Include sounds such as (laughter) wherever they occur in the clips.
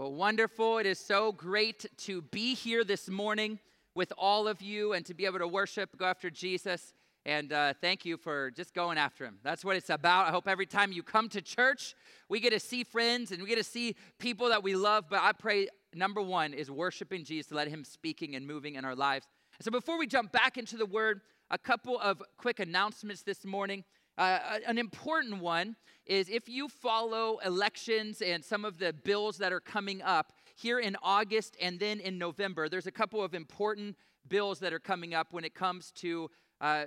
Well, wonderful. It is so great to be here this morning with all of you and to be able to worship, go after Jesus. And uh, thank you for just going after him. That's what it's about. I hope every time you come to church, we get to see friends and we get to see people that we love. But I pray number one is worshiping Jesus, let him speaking and moving in our lives. So before we jump back into the word, a couple of quick announcements this morning. Uh, an important one is if you follow elections and some of the bills that are coming up here in August and then in November, there's a couple of important bills that are coming up when it comes to uh,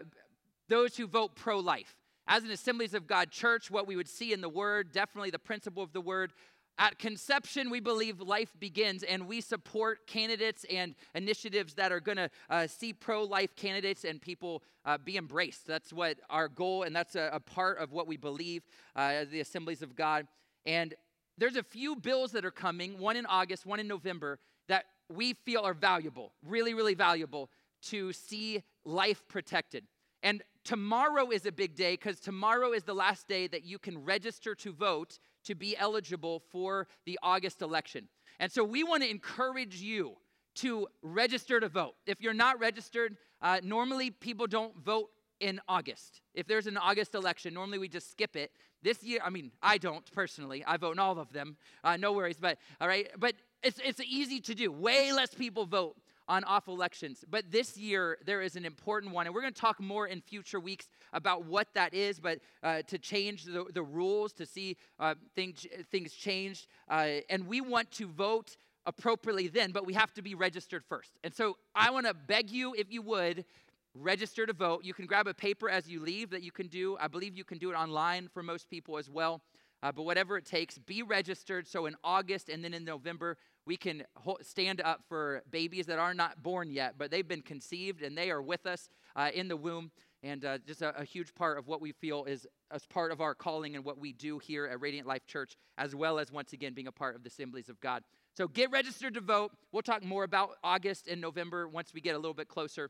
those who vote pro life. As an Assemblies of God church, what we would see in the Word, definitely the principle of the Word, at conception, we believe life begins, and we support candidates and initiatives that are going to uh, see pro life candidates and people uh, be embraced. That's what our goal, and that's a, a part of what we believe uh, as the Assemblies of God. And there's a few bills that are coming, one in August, one in November, that we feel are valuable, really, really valuable to see life protected. And tomorrow is a big day because tomorrow is the last day that you can register to vote to be eligible for the August election. And so we want to encourage you to register to vote. If you're not registered, uh, normally people don't vote in August. If there's an August election, normally we just skip it. This year, I mean, I don't personally. I vote in all of them. Uh, no worries, but all right. But it's it's easy to do. Way less people vote on off elections. But this year, there is an important one. And we're going to talk more in future weeks about what that is, but uh, to change the, the rules, to see uh, things, things changed. Uh, and we want to vote appropriately then, but we have to be registered first. And so I want to beg you, if you would, register to vote. You can grab a paper as you leave that you can do. I believe you can do it online for most people as well. Uh, but whatever it takes, be registered. So in August and then in November, we can stand up for babies that are not born yet, but they've been conceived and they are with us uh, in the womb. And uh, just a, a, huge part of what we feel is as part of our calling and what we do here at Radiant Life Church, as well as once again being a part of the Assemblies of God. So get registered to vote. We'll talk more about August and November once we get a little bit closer.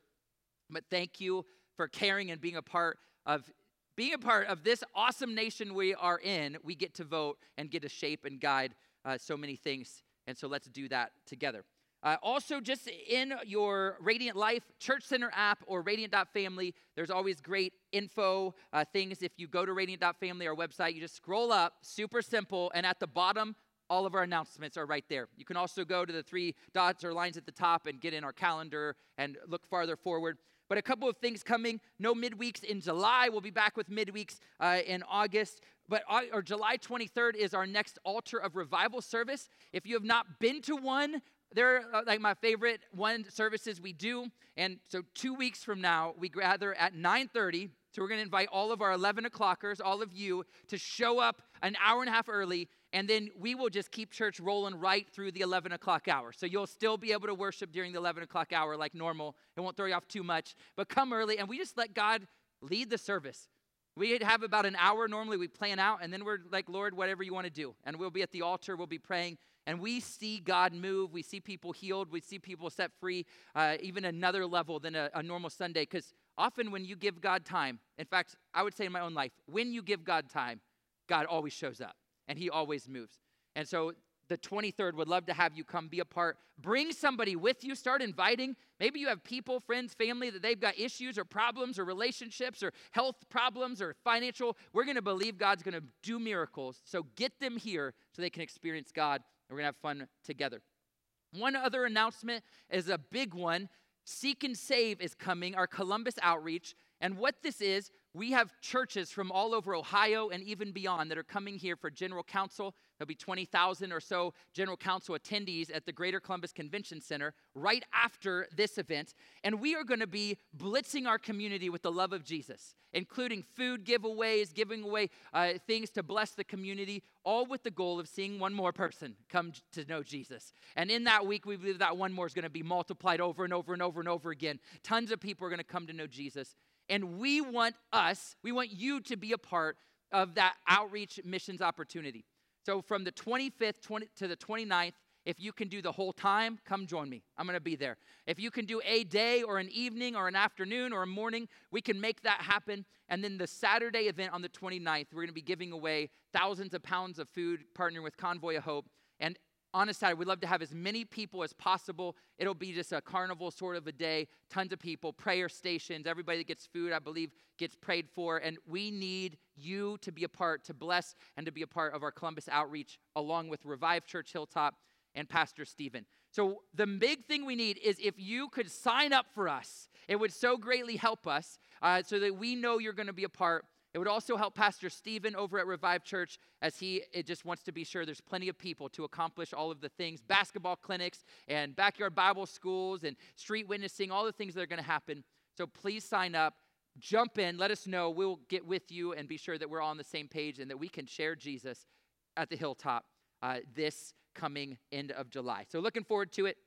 But thank you for caring and being a part of being a part of this awesome nation we are in. We get to vote and get to shape and guide uh, so many things and so let's do that together. Uh, also, just in your Radiant Life Church Center app or Radiant.family, there's always great info uh, things. If you go to Radiant.family, our website, you just scroll up, super simple, and at the bottom, all of our announcements are right there. You can also go to the three dots or lines at the top and get in our calendar and look farther forward. But a couple of things coming. No midweeks in July. We'll be back with midweeks uh, in August. But uh, or July 23rd is our next altar of revival service. If you have not been to one, they're uh, like my favorite one services we do. And so two weeks from now, we gather at 9:30. So we're going to invite all of our 11 o'clockers, all of you, to show up an hour and a half early and then we will just keep church rolling right through the 11 o'clock hour. So you'll still be able to worship during the 11 o'clock hour like normal. It won't throw you off too much, but come early and we just let God lead the service. We have about an hour normally, we plan out, and then we're like, Lord, whatever you want to do. And we'll be at the altar, we'll be praying, and we see God move. We see people healed, we see people set free, uh, even another level than a, a normal Sunday. Because often when you give God time, in fact, I would say in my own life, when you give God time, God always shows up and he always moves. And so the 23rd would love to have you come be a part. Bring somebody with you, start inviting. Maybe you have people, friends, family that they've got issues or problems or relationships or health problems or financial. We're going to believe God's going to do miracles. So get them here so they can experience God and we're going to have fun together. One other announcement is a big one. Seek and Save is coming, our Columbus outreach. And what this is, we have churches from all over Ohio and even beyond that are coming here for General Council. There'll be 20,000 or so General Council attendees at the Greater Columbus Convention Center right after this event. And we are going to be blitzing our community with the love of Jesus, including food giveaways, giving away uh, things to bless the community, all with the goal of seeing one more person come to know Jesus. And in that week, we believe that one more is going to be multiplied over and over and over and over again. Tons of people are going to come to know Jesus. And we want us, we want you to be a part of that outreach missions opportunity. So from the 25th 20, to the 29th, if you can do the whole time, come join me. I'm going to be there. If you can do a day or an evening or an afternoon or a morning, we can make that happen. And then the Saturday event on the 29th, we're going to be giving away thousands of pounds of food, partnering with Convoy of Hope. And on Saturday. We'd love to have as many people as possible. It'll be just a carnival sort of a day, tons of people, prayer stations. Everybody that gets food, I believe, gets prayed for. And we need you to be a part, to bless, and to be a part of our Columbus outreach, along with Revive Church Hilltop and Pastor Stephen. So, the big thing we need is if you could sign up for us, it would so greatly help us uh, so that we know you're going to be a part it would also help Pastor Stephen over at Revive Church as he just wants to be sure there's plenty of people to accomplish all of the things basketball clinics and backyard Bible schools and street witnessing, all the things that are going to happen. So please sign up, jump in, let us know. We'll get with you and be sure that we're all on the same page and that we can share Jesus at the hilltop uh, this coming end of July. So looking forward to it.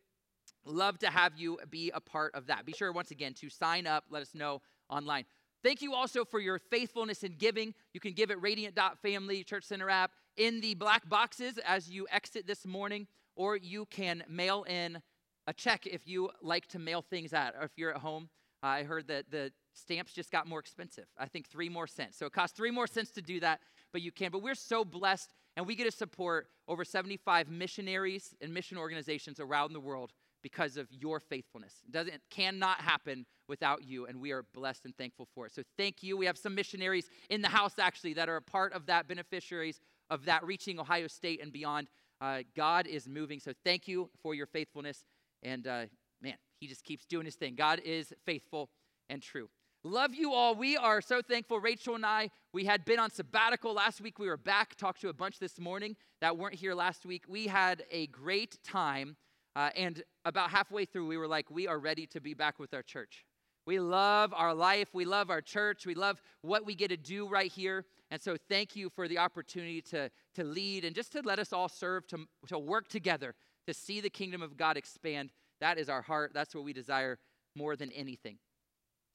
Love to have you be a part of that. Be sure, once again, to sign up. Let us know online. Thank you also for your faithfulness in giving. You can give at radiant.family, Church Center app, in the black boxes as you exit this morning, or you can mail in a check if you like to mail things out, or if you're at home. I heard that the stamps just got more expensive. I think three more cents. So it costs three more cents to do that, but you can. But we're so blessed, and we get to support over 75 missionaries and mission organizations around the world because of your faithfulness. It doesn't cannot happen without you, and we are blessed and thankful for it. So thank you. We have some missionaries in the house actually that are a part of that, beneficiaries of that, reaching Ohio State and beyond. Uh, God is moving. So thank you for your faithfulness. And uh, man, he just keeps doing his thing. God is faithful and true. Love you all. We are so thankful. Rachel and I, we had been on sabbatical last week. We were back, talked to a bunch this morning that weren't here last week. We had a great time uh, and about halfway through, we were like, we are ready to be back with our church. We love our life. We love our church. We love what we get to do right here. And so, thank you for the opportunity to, to lead and just to let us all serve, to, to work together, to see the kingdom of God expand. That is our heart. That's what we desire more than anything.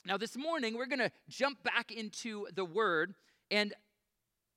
Now, this morning, we're going to jump back into the Word. And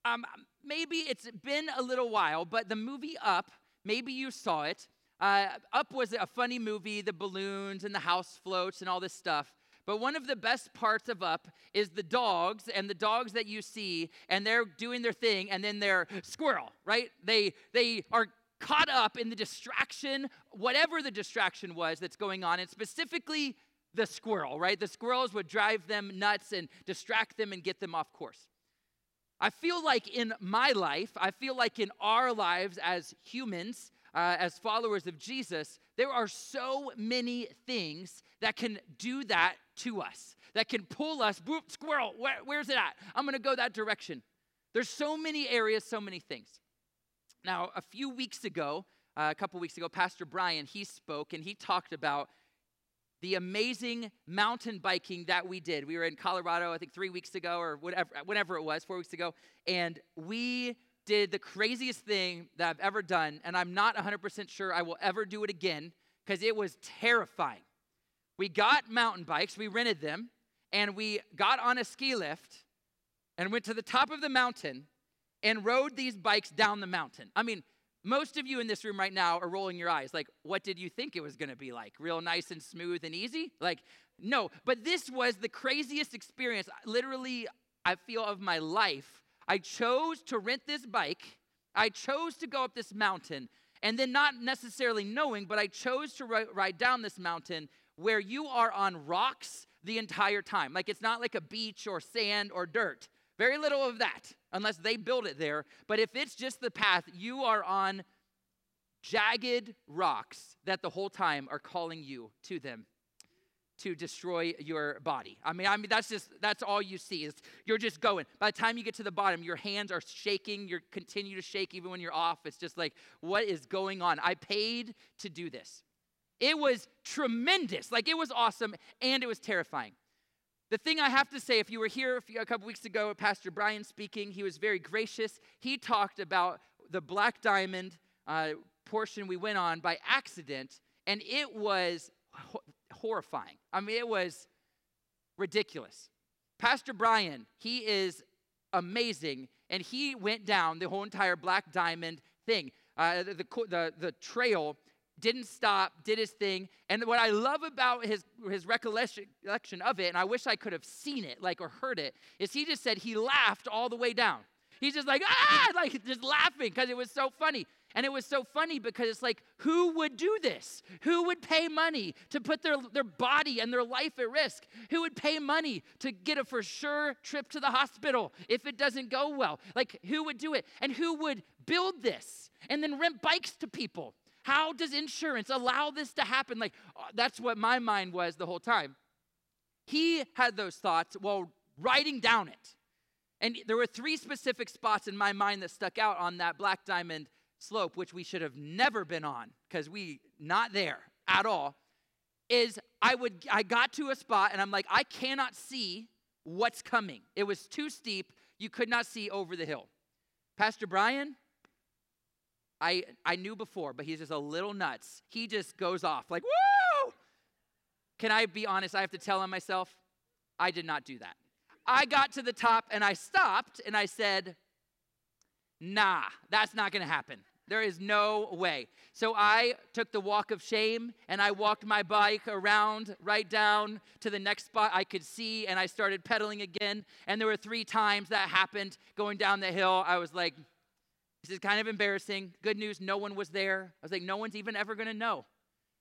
um, maybe it's been a little while, but the movie Up, maybe you saw it. Uh, Up was a funny movie, the balloons and the house floats and all this stuff. But one of the best parts of Up is the dogs and the dogs that you see, and they're doing their thing, and then they're squirrel, right? They they are caught up in the distraction, whatever the distraction was that's going on, and specifically the squirrel, right? The squirrels would drive them nuts and distract them and get them off course. I feel like in my life, I feel like in our lives as humans, uh, as followers of Jesus, there are so many things that can do that to us, that can pull us, squirrel, where, where's it at? I'm gonna go that direction. There's so many areas, so many things. Now, a few weeks ago, uh, a couple weeks ago, Pastor Brian, he spoke and he talked about the amazing mountain biking that we did. We were in Colorado, I think three weeks ago or whatever, whenever it was, four weeks ago, and we did the craziest thing that I've ever done, and I'm not 100% sure I will ever do it again because it was terrifying. We got mountain bikes, we rented them, and we got on a ski lift and went to the top of the mountain and rode these bikes down the mountain. I mean, most of you in this room right now are rolling your eyes. Like, what did you think it was gonna be like? Real nice and smooth and easy? Like, no. But this was the craziest experience, literally, I feel, of my life I chose to rent this bike. I chose to go up this mountain. And then, not necessarily knowing, but I chose to ride down this mountain where you are on rocks the entire time. Like it's not like a beach or sand or dirt. Very little of that, unless they build it there. But if it's just the path, you are on jagged rocks that the whole time are calling you to them to destroy your body. I mean, I mean that's just that's all you see is you're just going. By the time you get to the bottom, your hands are shaking, you continue to shake even when you're off. It's just like what is going on? I paid to do this. It was tremendous. Like it was awesome and it was terrifying. The thing I have to say, if you were here a, few, a couple weeks ago, Pastor Brian speaking, he was very gracious. He talked about the Black Diamond uh, portion we went on by accident, and it was horrifying. I mean, it was ridiculous. Pastor Brian, he is amazing, and he went down the whole entire Black Diamond thing. Uh, the, the, the trail didn't stop, did his thing. And what I love about his, his recollection of it, and I wish I could have seen it, like, or heard it, is he just said he laughed all the way down. He's just like, ah, like just laughing because it was so funny. And it was so funny because it's like, who would do this? Who would pay money to put their, their body and their life at risk? Who would pay money to get a for sure trip to the hospital if it doesn't go well? Like, who would do it? And who would build this and then rent bikes to people? How does insurance allow this to happen? Like, uh, that's what my mind was the whole time. He had those thoughts while writing down it. And there were three specific spots in my mind that stuck out on that black diamond slope, which we should have never been on because we not there at all. Is I would I got to a spot and I'm like, I cannot see what's coming. It was too steep. You could not see over the hill. Pastor Brian, I I knew before, but he's just a little nuts. He just goes off like, woo! Can I be honest? I have to tell him myself, I did not do that. I got to the top and I stopped and I said, nah, that's not gonna happen. There is no way. So I took the walk of shame and I walked my bike around right down to the next spot I could see and I started pedaling again. And there were three times that happened going down the hill. I was like, this is kind of embarrassing. Good news, no one was there. I was like, no one's even ever gonna know.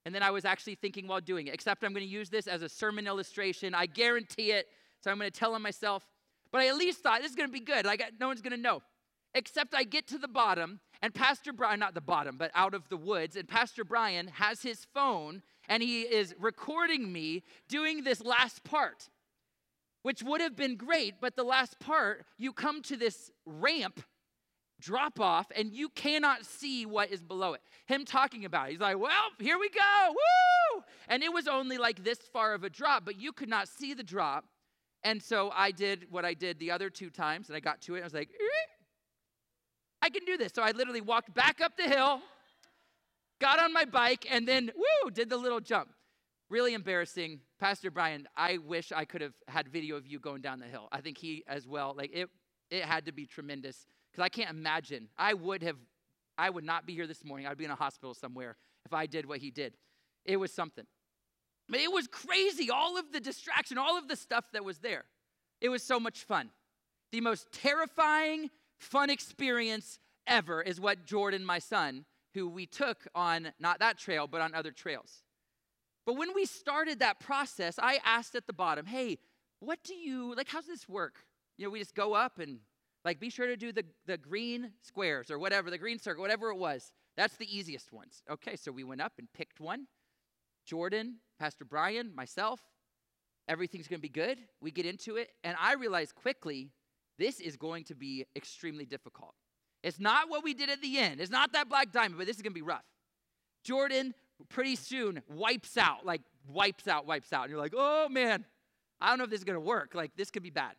And then I was actually thinking while doing it, except I'm gonna use this as a sermon illustration. I guarantee it. So I'm gonna tell him myself. But I at least thought this is gonna be good. Like no one's gonna know. Except I get to the bottom, and Pastor Brian, not the bottom, but out of the woods, and Pastor Brian has his phone and he is recording me doing this last part, which would have been great, but the last part, you come to this ramp drop off and you cannot see what is below it. Him talking about it. He's like, well, here we go. Woo! And it was only like this far of a drop, but you could not see the drop. And so I did what I did the other two times, and I got to it. I was like, eh, I can do this. So I literally walked back up the hill, got on my bike, and then, woo, did the little jump. Really embarrassing. Pastor Brian, I wish I could have had video of you going down the hill. I think he as well. Like it, it had to be tremendous because I can't imagine. I would have, I would not be here this morning. I'd be in a hospital somewhere if I did what he did. It was something. But it was crazy, all of the distraction, all of the stuff that was there. It was so much fun. The most terrifying, fun experience ever is what Jordan, my son, who we took on not that trail, but on other trails. But when we started that process, I asked at the bottom, hey, what do you, like, how's this work? You know, we just go up and, like, be sure to do the, the green squares or whatever, the green circle, whatever it was. That's the easiest ones. Okay, so we went up and picked one. Jordan, Pastor Brian, myself, everything's gonna be good. We get into it, and I realized quickly this is going to be extremely difficult. It's not what we did at the end, it's not that black diamond, but this is gonna be rough. Jordan pretty soon wipes out, like wipes out, wipes out. And you're like, oh man, I don't know if this is gonna work. Like, this could be bad.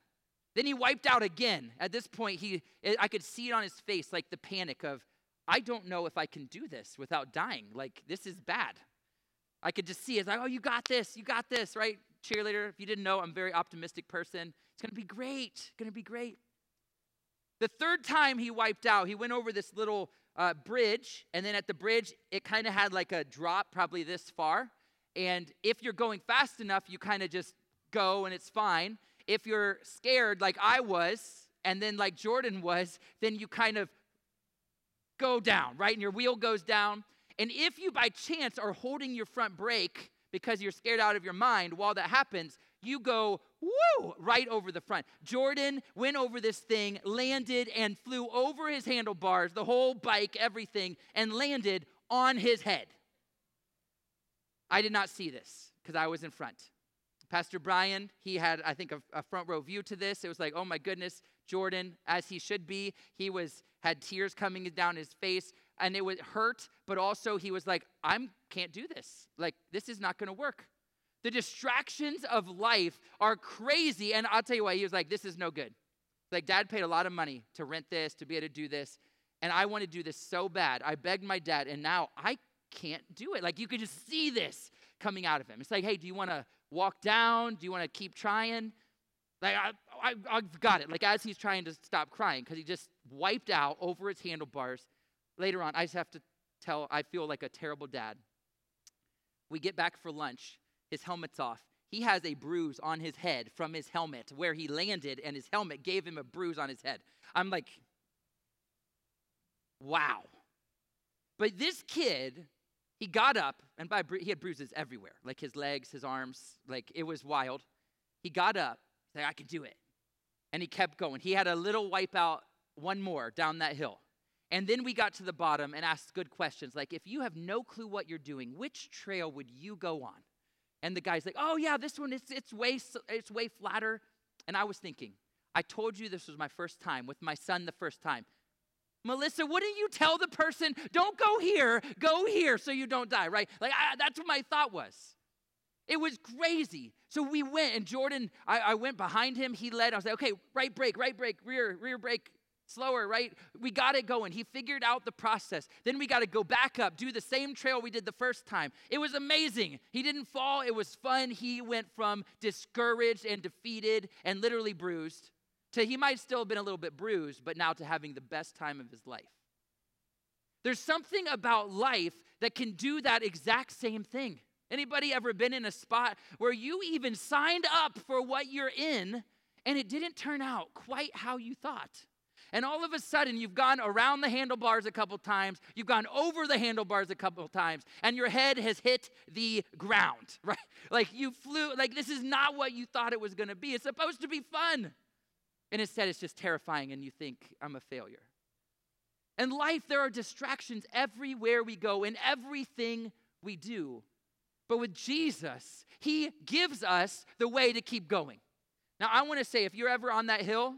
Then he wiped out again. At this point, he I could see it on his face, like the panic of, I don't know if I can do this without dying. Like, this is bad. I could just see it. It's like, oh, you got this, you got this, right? Cheerleader, if you didn't know, I'm a very optimistic person. It's gonna be great, it's gonna be great. The third time he wiped out, he went over this little uh, bridge, and then at the bridge, it kind of had like a drop, probably this far. And if you're going fast enough, you kind of just go and it's fine. If you're scared, like I was, and then like Jordan was, then you kind of go down, right? And your wheel goes down. And if you by chance are holding your front brake because you're scared out of your mind while that happens, you go woo right over the front. Jordan went over this thing, landed and flew over his handlebars, the whole bike, everything, and landed on his head. I did not see this because I was in front. Pastor Brian, he had, I think, a, a, front row view to this. It was like, oh my goodness, Jordan, as he should be, he was had tears coming down his face and it would hurt, but also he was like, I can't do this. Like, this is not going to work. The distractions of life are crazy. And I'll tell you why. he was like, this is no good. Like, dad paid a lot of money to rent this, to be able to do this. And I want to do this so bad. I begged my dad, and now I can't do it. Like, you could just see this coming out of him. It's like, hey, do you want to walk down? Do you want to keep trying? Like, I, I, I've got it. Like, as he's trying to stop crying, because he just wiped out over his handlebars later on, I just have to tell, I feel like a terrible dad. We get back for lunch, his helmet's off. He has a bruise on his head from his helmet where he landed, and his helmet gave him a bruise on his head. I'm like, wow. But this kid, he got up, and by he had bruises everywhere, like his legs, his arms, like it was wild. He got up, I can do it. And he kept going. He had a little wipeout, one more down that hill. And then we got to the bottom and asked good questions like, if you have no clue what you're doing, which trail would you go on? And the guy's like, oh, yeah, this one, it's, it's, way, it's way flatter. And I was thinking, I told you this was my first time with my son the first time. Melissa, wouldn't you tell the person, don't go here, go here so you don't die, right? Like, I, that's what my thought was. It was crazy. So we went, and Jordan, I, I, went behind him. He led. I was like, okay, right brake, right brake, rear, rear brake, slower, right? We got it going. He figured out the process. Then we got to go back up, do the same trail we did the first time. It was amazing. He didn't fall. It was fun. He went from discouraged and defeated and literally bruised to he might still have been a little bit bruised, but now to having the best time of his life. There's something about life that can do that exact same thing. Anybody ever been in a spot where you even signed up for what you're in and it didn't turn out quite how you thought? And all of a sudden, you've gone around the handlebars a couple times, you've gone over the handlebars a couple times, and your head has hit the ground, (laughs) right? Like you flew, like this is not what you thought it was gonna be. It's supposed to be fun. And instead, it's just terrifying, and you think, I'm a failure. In life, there are distractions everywhere we go, in everything we do. But with Jesus, He gives us the way to keep going. Now, I want to say if you're ever on that hill,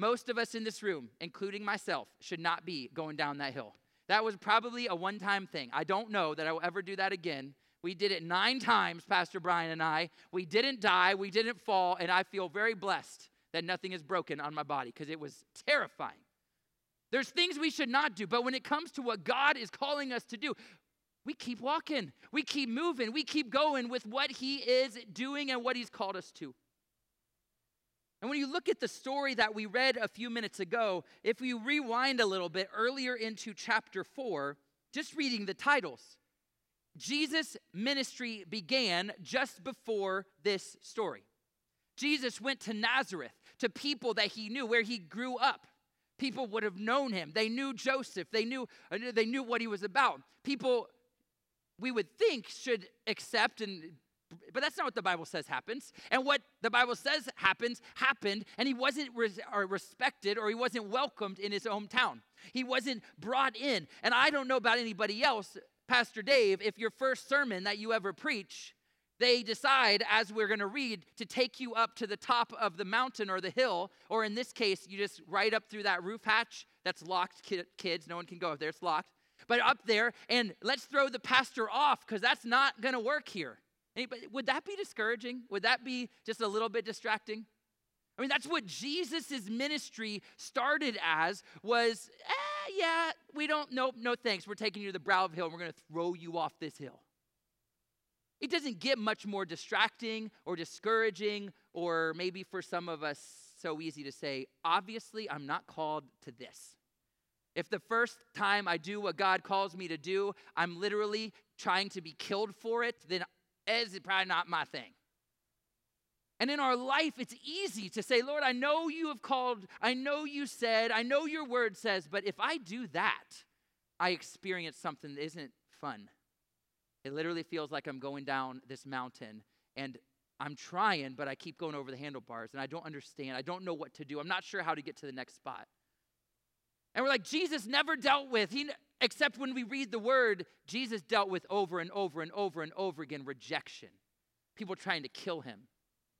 most of us in this room, including myself, should not be going down that hill. That was probably a one time thing. I don't know that I will ever do that again. We did it nine times, Pastor Brian and I. We didn't die, we didn't fall, and I feel very blessed that nothing is broken on my body because it was terrifying. There's things we should not do, but when it comes to what God is calling us to do, we keep walking, we keep moving, we keep going with what He is doing and what He's called us to. And when you look at the story that we read a few minutes ago, if we rewind a little bit earlier into chapter 4, just reading the titles, Jesus' ministry began just before this story. Jesus went to Nazareth, to people that he knew, where he grew up. People would have known him. They knew Joseph. They knew, they knew what he was about. People we would think should accept and but that's not what the Bible says happens. And what the Bible says happens happened, and he wasn't res- or respected or he wasn't welcomed in his hometown. He wasn't brought in. And I don't know about anybody else, Pastor Dave, if your first sermon that you ever preach they decide, as we're going to read, to take you up to the top of the mountain or the hill, or in this case, you just right up through that roof hatch that's locked, kids. No one can go up there, it's locked. But up there, and let's throw the pastor off because that's not going to work here. Would that be discouraging? Would that be just a little bit distracting? I mean, that's what Jesus' ministry started as was, eh, yeah, we don't, nope, no thanks. We're taking you to the brow of hill and we're going to throw you off this hill. It doesn't get much more distracting or discouraging, or maybe for some of us, so easy to say, obviously, I'm not called to this. If the first time I do what God calls me to do, I'm literally trying to be killed for it, then it's probably not my thing. And in our life, it's easy to say, Lord, I know you have called, I know you said, I know your word says, but if I do that, I experience something that isn't fun. It literally feels like I'm going down this mountain and I'm trying, but I keep going over the handlebars and I don't understand. I don't know what to do. I'm not sure how to get to the next spot. And we're like, Jesus never dealt with, he, except when we read the word, Jesus dealt with over and over and over and over again rejection. People trying to kill him.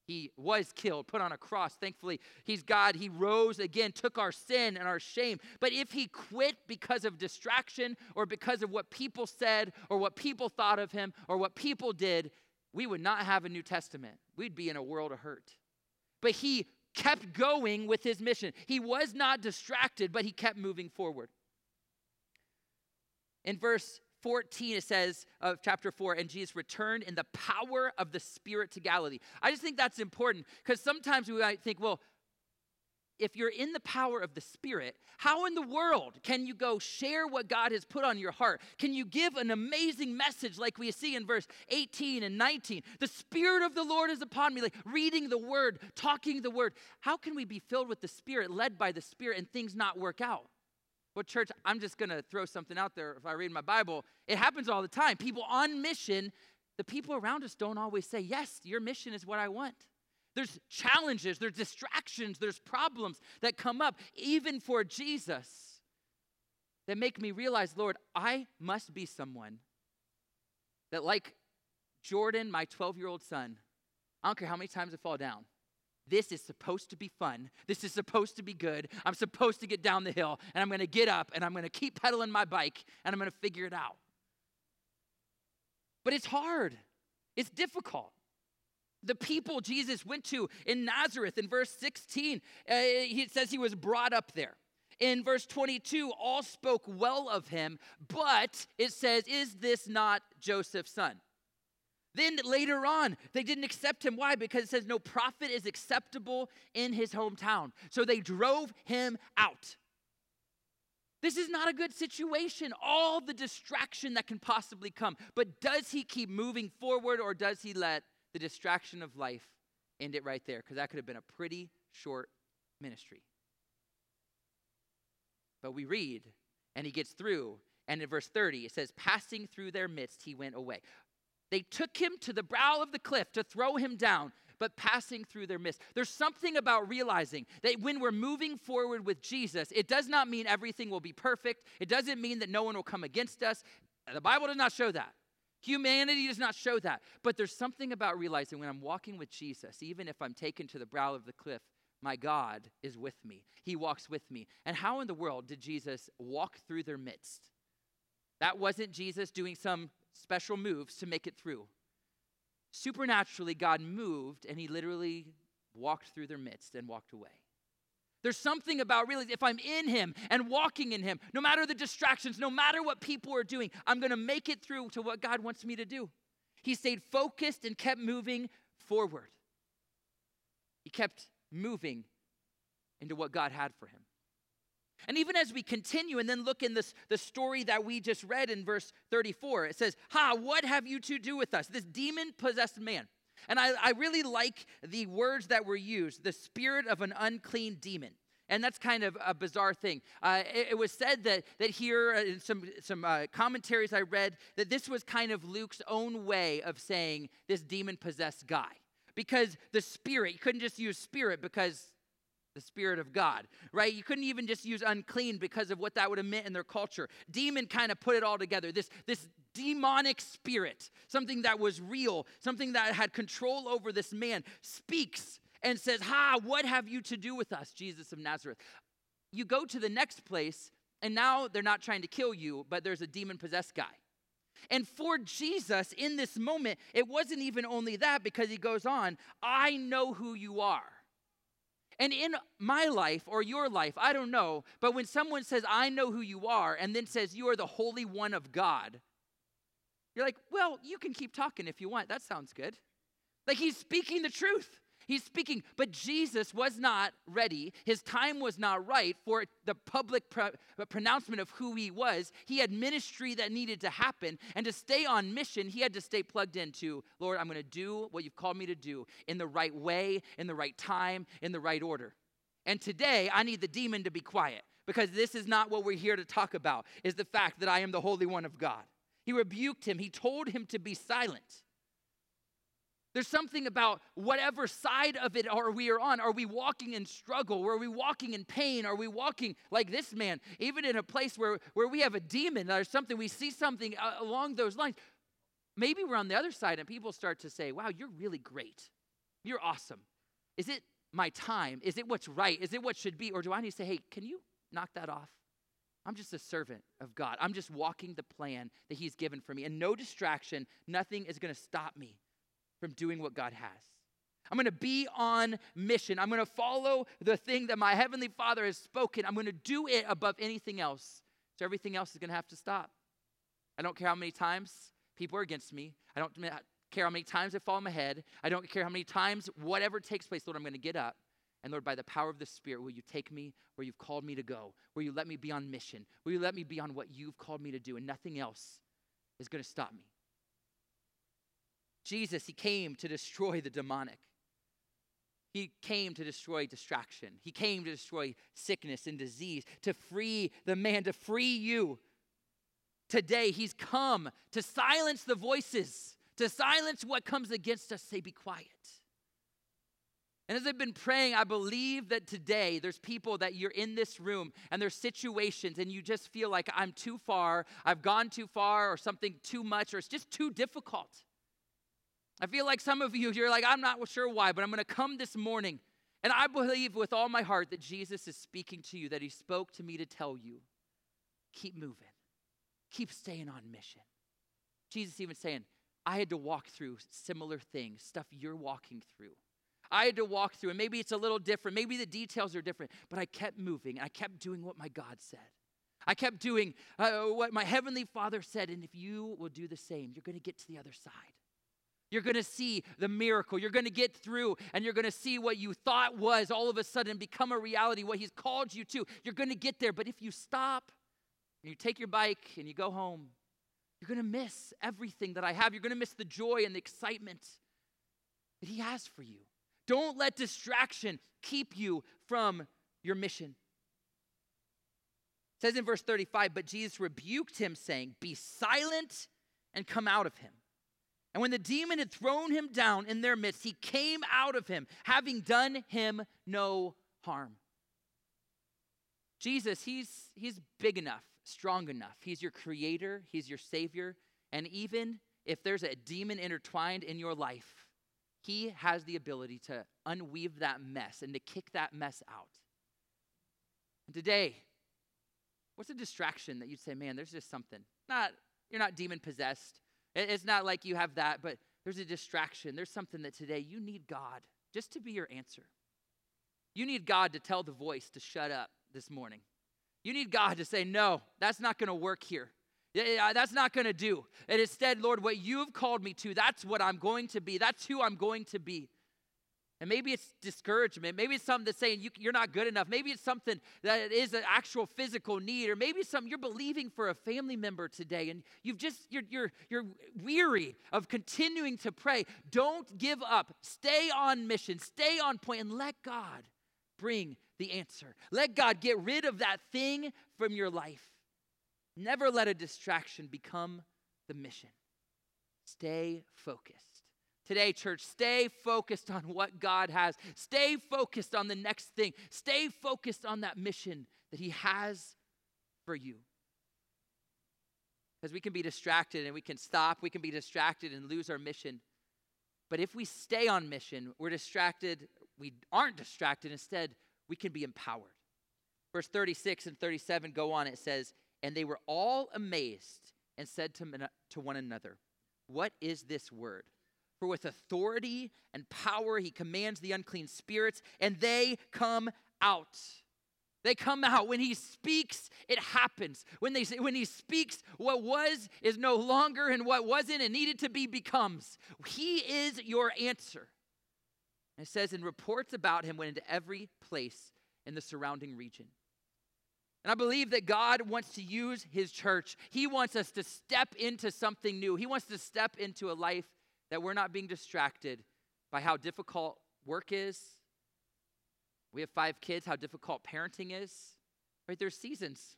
He was killed, put on a cross. Thankfully, he's God. He rose again, took our sin and our shame. But if he quit because of distraction or because of what people said or what people thought of him or what people did, we would not have a New Testament. We'd be in a world of hurt. But he kept going with his mission. He was not distracted, but he kept moving forward. In verse 14, it says of chapter 4, and Jesus returned in the power of the Spirit to Galilee. I just think that's important because sometimes we might think, well, if you're in the power of the Spirit, how in the world can you go share what God has put on your heart? Can you give an amazing message like we see in verse 18 and 19? The Spirit of the Lord is upon me, like reading the Word, talking the Word. How can we be filled with the Spirit, led by the Spirit, and things not work out? Well, church, I'm just going to throw something out there if I read my Bible. It happens all the time. People on mission, the people around us don't always say, Yes, your mission is what I want. There's challenges, there's distractions, there's problems that come up, even for Jesus, that make me realize, Lord, I must be someone that, like Jordan, my 12 year old son, I don't care how many times I fall down. This is supposed to be fun. This is supposed to be good. I'm supposed to get down the hill and I'm going to get up and I'm going to keep pedaling my bike and I'm going to figure it out. But it's hard, it's difficult. The people Jesus went to in Nazareth in verse 16, uh, he says he was brought up there. In verse 22, all spoke well of him, but it says, Is this not Joseph's son? Then later on, they didn't accept him. Why? Because it says no prophet is acceptable in his hometown. So they drove him out. This is not a good situation. All the distraction that can possibly come. But does he keep moving forward or does he let the distraction of life end it right there? Because that could have been a pretty short ministry. But we read, and he gets through, and in verse 30, it says, Passing through their midst, he went away. They took him to the brow of the cliff to throw him down, but passing through their midst. There's something about realizing that when we're moving forward with Jesus, it does not mean everything will be perfect. It doesn't mean that no one will come against us. The Bible does not show that. Humanity does not show that. But there's something about realizing when I'm walking with Jesus, even if I'm taken to the brow of the cliff, my God is with me. He walks with me. And how in the world did Jesus walk through their midst? That wasn't Jesus doing some special moves to make it through. Supernaturally, God moved and he literally walked through their midst and walked away. There's something about really, if I'm in Him and walking in Him, no matter the distractions, no matter what people are doing, I'm going to make it through to what God wants me to do. He stayed focused and kept moving forward. He kept moving into what God had for him. And even as we continue and then look in this the story that we just read in verse 34, it says, Ha, what have you to do with us? This demon possessed man. And I, I really like the words that were used the spirit of an unclean demon. And that's kind of a bizarre thing. Uh, it, it, was said that, that here, uh, in some, some uh, commentaries I read, that this was kind of Luke's own way of saying this demon possessed guy. Because the spirit, you couldn't just use spirit because the Spirit of God, right? You couldn't even just use unclean because of what that would have meant in their culture. Demon kind of put it all together. This, this demonic spirit, something that was real, something that had control over this man, speaks and says, Ha, what have you to do with us, Jesus of Nazareth? You go to the next place, and now they're not trying to kill you, but there's a demon possessed guy. And for Jesus in this moment, it wasn't even only that because he goes on, I know who you are. And in my life or your life, I don't know, but when someone says, I know who you are, and then says, You are the Holy One of God, you're like, Well, you can keep talking if you want. That sounds good. Like he's speaking the truth. He's speaking, but Jesus was not ready. His time was not right for the public pro- uh, pronouncement of who he was. He had ministry that needed to happen. And to stay on mission, he had to stay plugged into Lord, I'm going to do what you've called me to do in the right way, in the right time, in the right order. And today, I need the demon to be quiet because this is not what we're here to talk about, is the fact that I am the Holy One of God. He rebuked him, he told him to be silent. There's something about whatever side of it are we are on. Are we walking in struggle? Are we walking in pain? Are we walking like this man, even in a place where, where we have a demon or something, we see something uh, along those lines? Maybe we're on the other side and people start to say, wow, you're really great. You're awesome. Is it my time? Is it what's right? Is it what should be? Or do I need to say, hey, can you knock that off? I'm just a servant of God. I'm just walking the plan that He's given for me. And no distraction, nothing is going to stop me from doing what God has. I'm going to be on mission. I'm going to follow the thing that my Heavenly Father has spoken. I'm going to do it above anything else. So everything else is going to have to stop. I don't care how many times people are against me. I don't care how many times I fall on my head. I don't care how many times whatever takes place, Lord, I'm going to get up. And Lord, by the power of the Spirit, will you take me where you've called me to go? Will you let me be on mission? Will you let me be on what you've called me to do? And nothing else is going to stop me. Jesus, he came to destroy the demonic. He came to destroy distraction. He came to destroy sickness and disease, to free the man, to free you. Today, He's come to silence the voices, to silence what comes against us. Say, be quiet. And as I've been praying, I believe that today there's people that you're in this room and there's situations and you just feel like I'm too far, I've gone too far, or something too much, or it's just too difficult. I feel like some of you, you're like, I'm not sure why, but I'm going to come this morning. And I believe with all my heart that Jesus is speaking to you, that he spoke to me to tell you keep moving, keep staying on mission. Jesus even saying, I had to walk through similar things, stuff you're walking through. I had to walk through, and maybe it's a little different. Maybe the details are different, but I kept moving I kept doing what my God said. I kept doing uh, what my Heavenly Father said, and if you will do the same, you're going to get to the other side. You're going to see the miracle. You're going to get through and you're going to see what you thought was all of a sudden become a reality, what He's called you to. You're going to get there. But if you stop and you take your bike and you go home, you're going to miss everything that I have. You're going to miss the joy and the excitement that He has for you. Don't let distraction keep you from your mission. It says in verse 35, but Jesus rebuked him, saying, Be silent and come out of him. And when the demon had thrown him down in their midst, he came out of him, having done him no harm. Jesus, he's, he's big enough, strong enough. He's your creator, he's your savior. And even if there's a demon intertwined in your life, he has the ability to unweave that mess and to kick that mess out. And today, what's a distraction that you'd say, man, there's just something? Not, you're not demon possessed. It's not like you have that, but there's a distraction. There's something that today you need God just to be your answer. You need God to tell the voice to shut up this morning. You need God to say, no, that's not going to work here. Uh, that's not going to do. And instead, Lord, what you've called me to, that's what I'm going to be. That's who I'm going to be. And maybe it's discouragement. Maybe it's something that's saying you, are not good enough. Maybe it's something that is an actual physical need, or maybe it's something you're believing for a family member today, and you've just you're you're you're weary of continuing to pray. Don't give up. Stay on mission. Stay on point, and let God bring the answer. Let God get rid of that thing from your life. Never let a distraction become the mission. Stay focused. Today, church, stay focused on what God has. Stay focused on the next thing. Stay focused on that mission that He has for you. Because we can be distracted and we can stop, we can be distracted and lose our mission. But if we stay on mission, we're distracted, we aren't distracted. Instead, we can be empowered. Verse 36 and 37 go on. It says, And they were all amazed and said to, to one another, What is this word? For with authority and power he commands the unclean spirits, and they come out. They come out. When he speaks, it happens. When, they, when he speaks, what was is no longer, and what wasn't and needed to be becomes. He is your answer. And it says, and reports about him went into every place in the surrounding region. And I believe that God wants to use his church. He wants us to step into something new. He wants to step into a life that we're not being distracted by how difficult work is. We have five kids, how difficult parenting is. Right? There's seasons.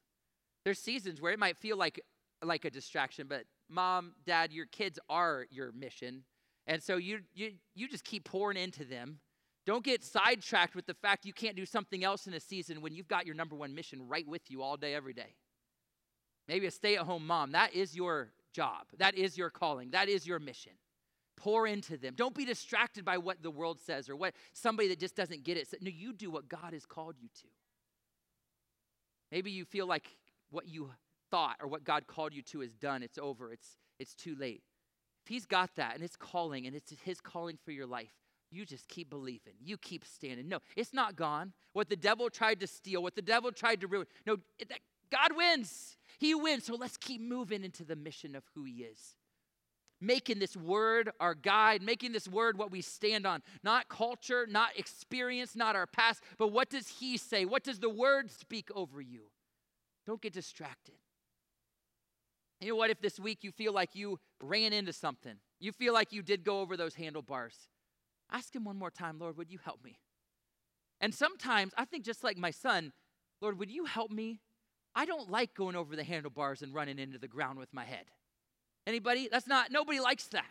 There's seasons where it might feel like like a distraction, but mom, dad, your kids are your mission. And so you you you just keep pouring into them. Don't get sidetracked with the fact you can't do something else in a season when you've got your number one mission right with you all day, every day. Maybe a stay at home mom. That is your job. That is your calling. That is your mission. Pour into them. Don't be distracted by what the world says or what somebody that just doesn't get it says. No, you do what God has called you to. Maybe you feel like what you thought or what God called you to is done. It's over. It's it's too late. If he's got that and it's calling and it's his calling for your life, you just keep believing. You keep standing. No, it's not gone. What the devil tried to steal, what the devil tried to ruin. No, it, God wins. He wins. So let's keep moving into the mission of who he is making this word our guide, making this word what we stand on. Not culture, not experience, not our past, but what does He say? What does the word speak over you? Don't get distracted. You know what? If this week you feel like you ran into something, you feel like you did go over those handlebars, Ask Him one more time, Lord, would you help me? And sometimes I think, just like my son, Lord, would you help me? I don't like going over the handlebars and running into the ground with my head. Anybody? That's not, nobody likes that.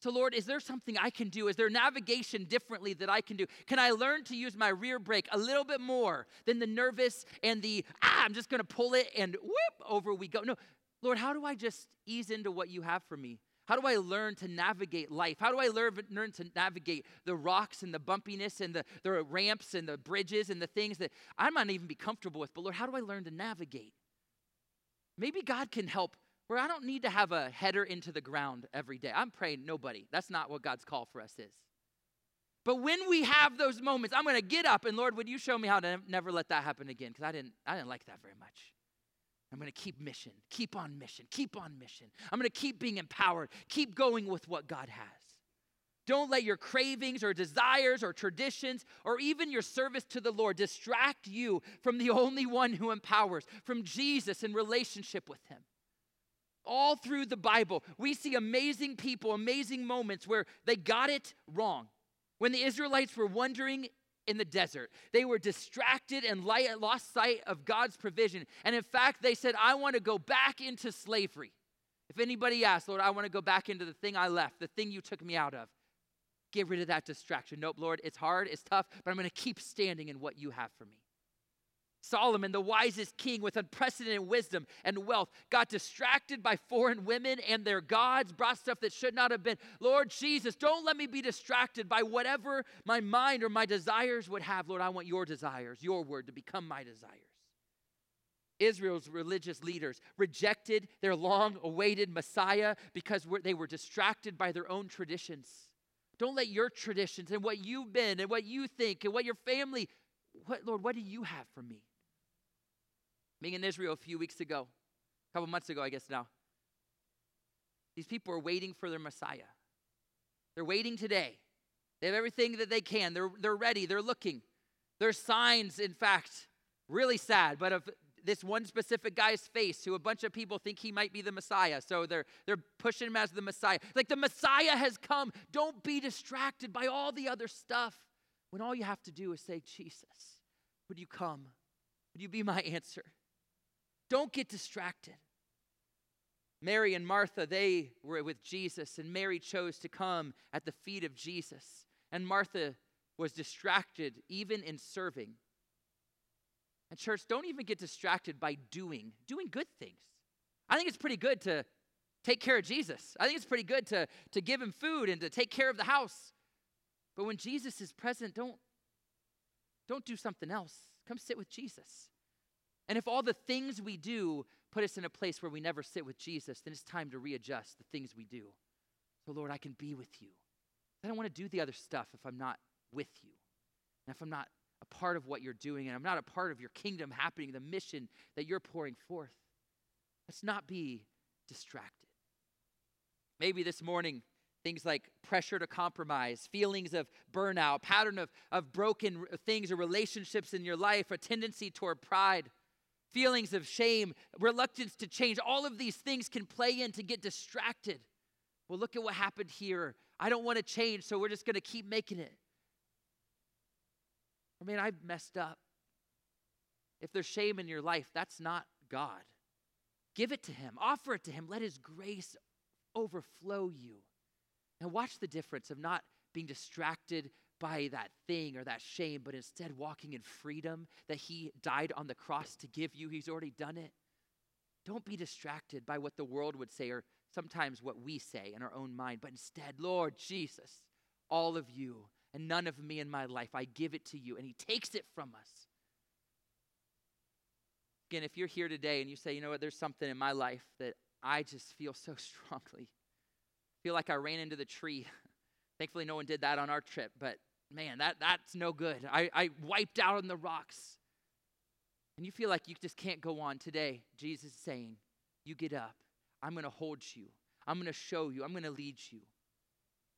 So, Lord, is there something I can do? Is there navigation differently that I can do? Can I learn to use my rear brake a little bit more than the nervous and the, ah, I'm just going to pull it and whoop, over we go? No, Lord, how do I just ease into what you have for me? How do I learn to navigate life? How do I learn, learn to navigate the rocks and the bumpiness and the, the ramps and the bridges and the things that I might not even be comfortable with? But Lord, how do I learn to navigate? Maybe God can help where I don't need to have a header into the ground every day. I'm praying nobody. That's not what God's call for us is. But when we have those moments, I'm going to get up and Lord, would you show me how to never let that happen again? Because I didn't, I didn't like that very much. I'm going to keep mission, keep on mission, keep on mission. I'm going to keep being empowered, keep going with what God has. Don't let your cravings or desires or traditions or even your service to the Lord distract you from the only one who empowers, from Jesus in relationship with Him. All through the Bible, we see amazing people, amazing moments where they got it wrong. When the Israelites were wandering in the desert. They were distracted and lost sight of God's provision. And in fact, they said, I want to go back into slavery. If anybody asks, Lord, I want to go back into the thing I left, the thing you took me out of, get rid of that distraction. Nope, Lord, it's hard, it's tough, but I'm going to keep standing in what you have for me. Solomon, the wisest king with unprecedented wisdom and wealth, got distracted by foreign women and their gods, brought stuff that should not have been. Lord Jesus, don't let me be distracted by whatever my mind or my desires would have. Lord, I want your desires, your word to become my desires. Israel's religious leaders rejected their long awaited Messiah because they were distracted by their own traditions. Don't let your traditions and what you've been and what you think and what your family, what, Lord, what do you have for me? Being in Israel a few weeks ago, a couple months ago, I guess now. These people are waiting for their Messiah. They're waiting today. They have everything that they can. They're, they're ready. They're looking. There's signs, in fact, really sad, but of this one specific guy's face who a bunch of people think he might be the Messiah. So they're, they're pushing him as the Messiah. Like the Messiah has come. Don't be distracted by all the other stuff when all you have to do is say, Jesus, would you come? Would you be my answer? Don't get distracted. Mary and Martha, they were with Jesus, and Mary chose to come at the feet of Jesus. And Martha was distracted even in serving. And, church, don't even get distracted by doing, doing good things. I think it's pretty good to take care of Jesus. I think it's pretty good to, to give him food and to take care of the house. But when Jesus is present, don't, don't do something else. Come sit with Jesus. And if all the things we do put us in a place where we never sit with Jesus, then it's time to readjust the things we do. So, Lord, I can be with you. I don't want to do the other stuff if I'm not with you. And if I'm not a part of what you're doing and I'm not a part of your kingdom happening, the mission that you're pouring forth. Let's not be distracted. Maybe this morning, things like pressure to compromise, feelings of burnout, pattern of, of broken things or relationships in your life, a tendency toward pride feelings of shame, reluctance to change. All of these things can play in to get distracted. Well, look at what happened here. I don't want to change, so we're just going to keep making it. I mean, I've messed up. If there's shame in your life, that's not God. Give it to Him, offer it to Him. Let His grace overflow you. And watch the difference of not being distracted by that thing or that shame, but instead walking in freedom that He died on the cross to give you. He's already done it. Don't be distracted by what the world would say or sometimes what we say in our own mind, but instead, Lord Jesus, all of you and none of me in my life, I give it to you. And He takes it from us. Again, if you're here today and you say, you know what, there's something in my life that I just feel so (laughs) strongly, feel like I ran into the tree. (laughs) Thankfully, no one did that on our trip, but man, that, that's no good. I, I wiped out on the rocks. And you feel like you just can't go on today. Jesus is saying, You get up. I'm going to hold you. I'm going to show you. I'm going to lead you.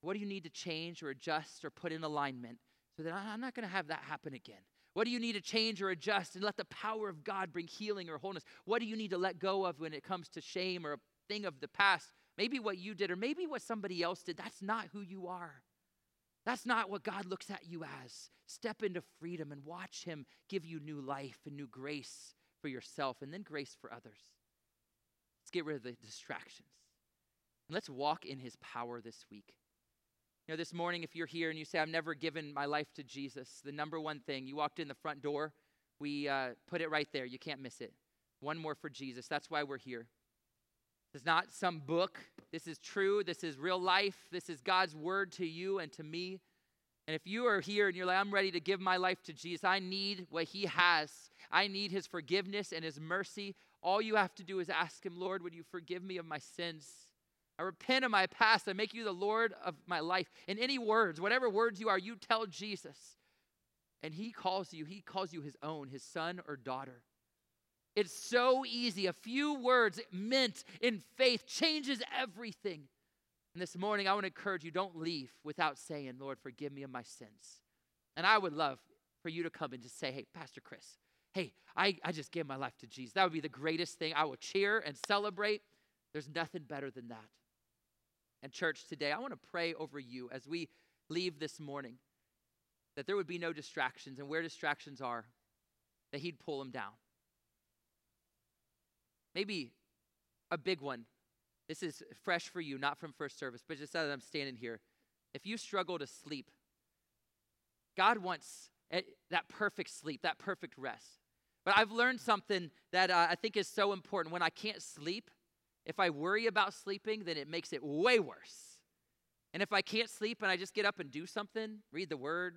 What do you need to change or adjust or put in alignment so that I'm not going to have that happen again? What do you need to change or adjust and let the power of God bring healing or wholeness? What do you need to let go of when it comes to shame or a thing of the past? Maybe what you did or maybe what somebody else did. That's not who you are. That's not what God looks at you as. Step into freedom and watch Him give you new life and new grace for yourself and then grace for others. Let's get rid of the distractions. And let's walk in His power this week. You know, this morning, if you're here and you say, I've never given my life to Jesus, the number one thing, you walked in the front door, we uh, put it right there. You can't miss it. One more for Jesus. That's why we're here. This is not some book. This is true. This is real life. This is God's word to you and to me. And if you are here and you're like, I'm ready to give my life to Jesus, I need what He has. I need His forgiveness and His mercy. All you have to do is ask Him, Lord, would you forgive me of my sins? I repent of my past. I make you the Lord of my life. In any words, whatever words you are, you tell Jesus. And He calls you, He calls you His own, His son or daughter. It's so easy. A few words meant in faith changes everything. And this morning, I want to encourage you don't leave without saying, Lord, forgive me of my sins. And I would love for you to come and just say, hey, Pastor Chris, hey, I, I just gave my life to Jesus. That would be the greatest thing. I will cheer and celebrate. There's nothing better than that. And, church, today, I want to pray over you as we leave this morning that there would be no distractions, and where distractions are, that He'd pull them down. Maybe a big one. This is fresh for you, not from first service, but just as I'm standing here. If you struggle to sleep, God wants that perfect sleep, that perfect rest. But I've learned something that uh, I think is so important. When I can't sleep, if I worry about sleeping, then it makes it way worse. And if I can't sleep and I just get up and do something, read the word,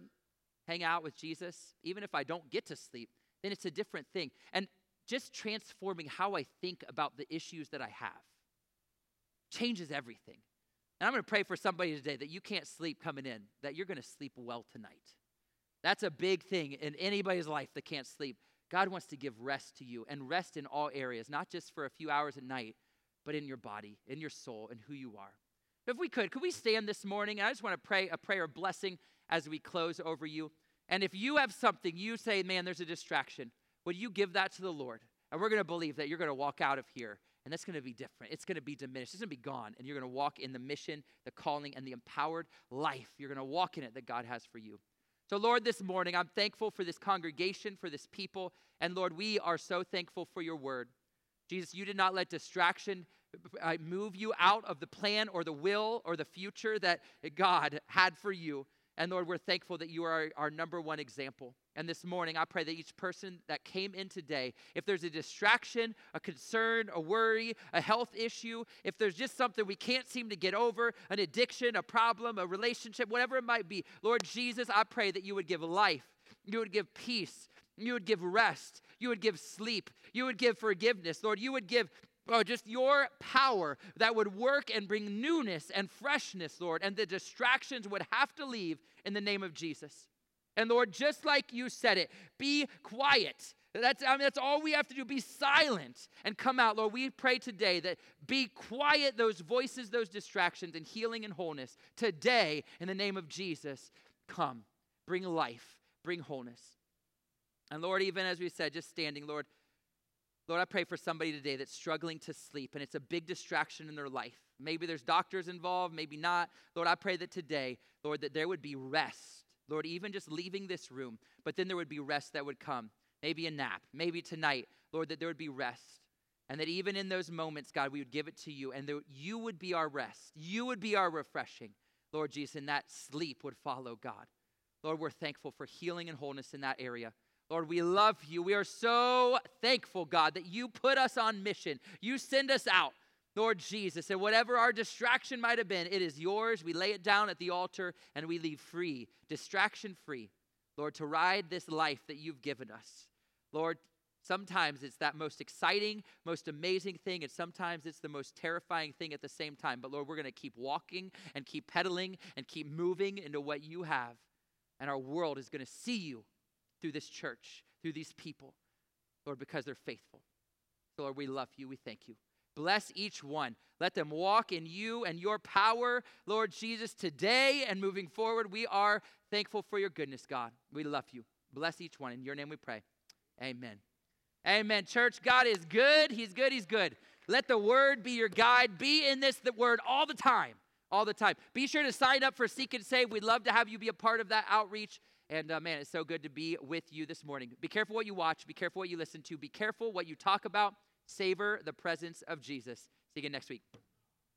hang out with Jesus, even if I don't get to sleep, then it's a different thing. And just transforming how I think about the issues that I have changes everything. And I'm going to pray for somebody today that you can't sleep coming in, that you're going to sleep well tonight. That's a big thing in anybody's life that can't sleep. God wants to give rest to you and rest in all areas, not just for a few hours at night, but in your body, in your soul, and who you are. If we could, could we stand this morning? I just want to pray a prayer of blessing as we close over you. And if you have something, you say, man, there's a distraction. Would you give that to the Lord? And we're going to believe that you're going to walk out of here and that's going to be different. It's going to be diminished. It's going to be gone. And you're going to walk in the mission, the calling, and the empowered life. You're going to walk in it that God has for you. So, Lord, this morning, I'm thankful for this congregation, for this people. And Lord, we are so thankful for your word. Jesus, you did not let distraction uh, move you out of the plan or the will or the future that God had for you. And Lord, we're thankful that you are our, number one example. And this morning, I pray that each person that came in today, if there's a distraction, a concern, a worry, a health issue, if there's just something we can't seem to get over, an addiction, a problem, a relationship, whatever it might be, Lord Jesus, I pray that you would give life, you would give peace, you would give rest, you would give sleep, you would give forgiveness, Lord, you would give Oh, just your power that would work and bring newness and freshness, Lord, and the distractions would have to leave in the name of Jesus. And Lord, just like you said it, be quiet. That's, I mean, that's all we have to do. Be silent and come out. Lord, we pray today that be quiet those voices, those distractions, and healing and wholeness. Today, in the name of Jesus, come. Bring life, bring wholeness. And Lord, even as we said, just standing, Lord, Lord, I pray for somebody today that's struggling to sleep and it's a big distraction in their life. Maybe there's doctors involved, maybe not. Lord, I pray that today, Lord, that there would be rest. Lord, even just leaving this room, but then there would be rest that would come. Maybe a nap, maybe tonight, Lord, that there would be rest. And that even in those moments, God, we would give it to you and that you would be our rest. You would be our refreshing, Lord Jesus, and that sleep would follow, God. Lord, we're thankful for healing and wholeness in that area. Lord, we love you. We are so thankful, God, that you put us on mission. You send us out, Lord Jesus. And whatever our distraction might have been, it is yours. We lay it down at the altar and we leave free, distraction free, Lord, to ride this life that you've given us. Lord, Sometimes it's that most exciting, most amazing thing, and sometimes it's the most terrifying thing at the same time. But Lord, we're going to keep walking and keep pedaling and keep moving into what you have. And our world is going to see you through this church, through these people, Lord, because they're faithful. So, Lord, we love you. We thank you. Bless each one. Let them walk in you and your power, Lord Jesus, today and moving forward. We are thankful for your goodness, God. We love you. Bless each one. In your name we pray. Amen. Amen. Church, God is good. He's good. He's good. Let the word be your guide. Be in this the word all the time all the time. Be sure to sign up for Seek and Save. We'd love to have you be a part of that outreach. And uh, man, it's so good to be with you this morning. Be careful what you watch, be careful what you listen to, be careful what you talk about. Savor the presence of Jesus. See you again next week.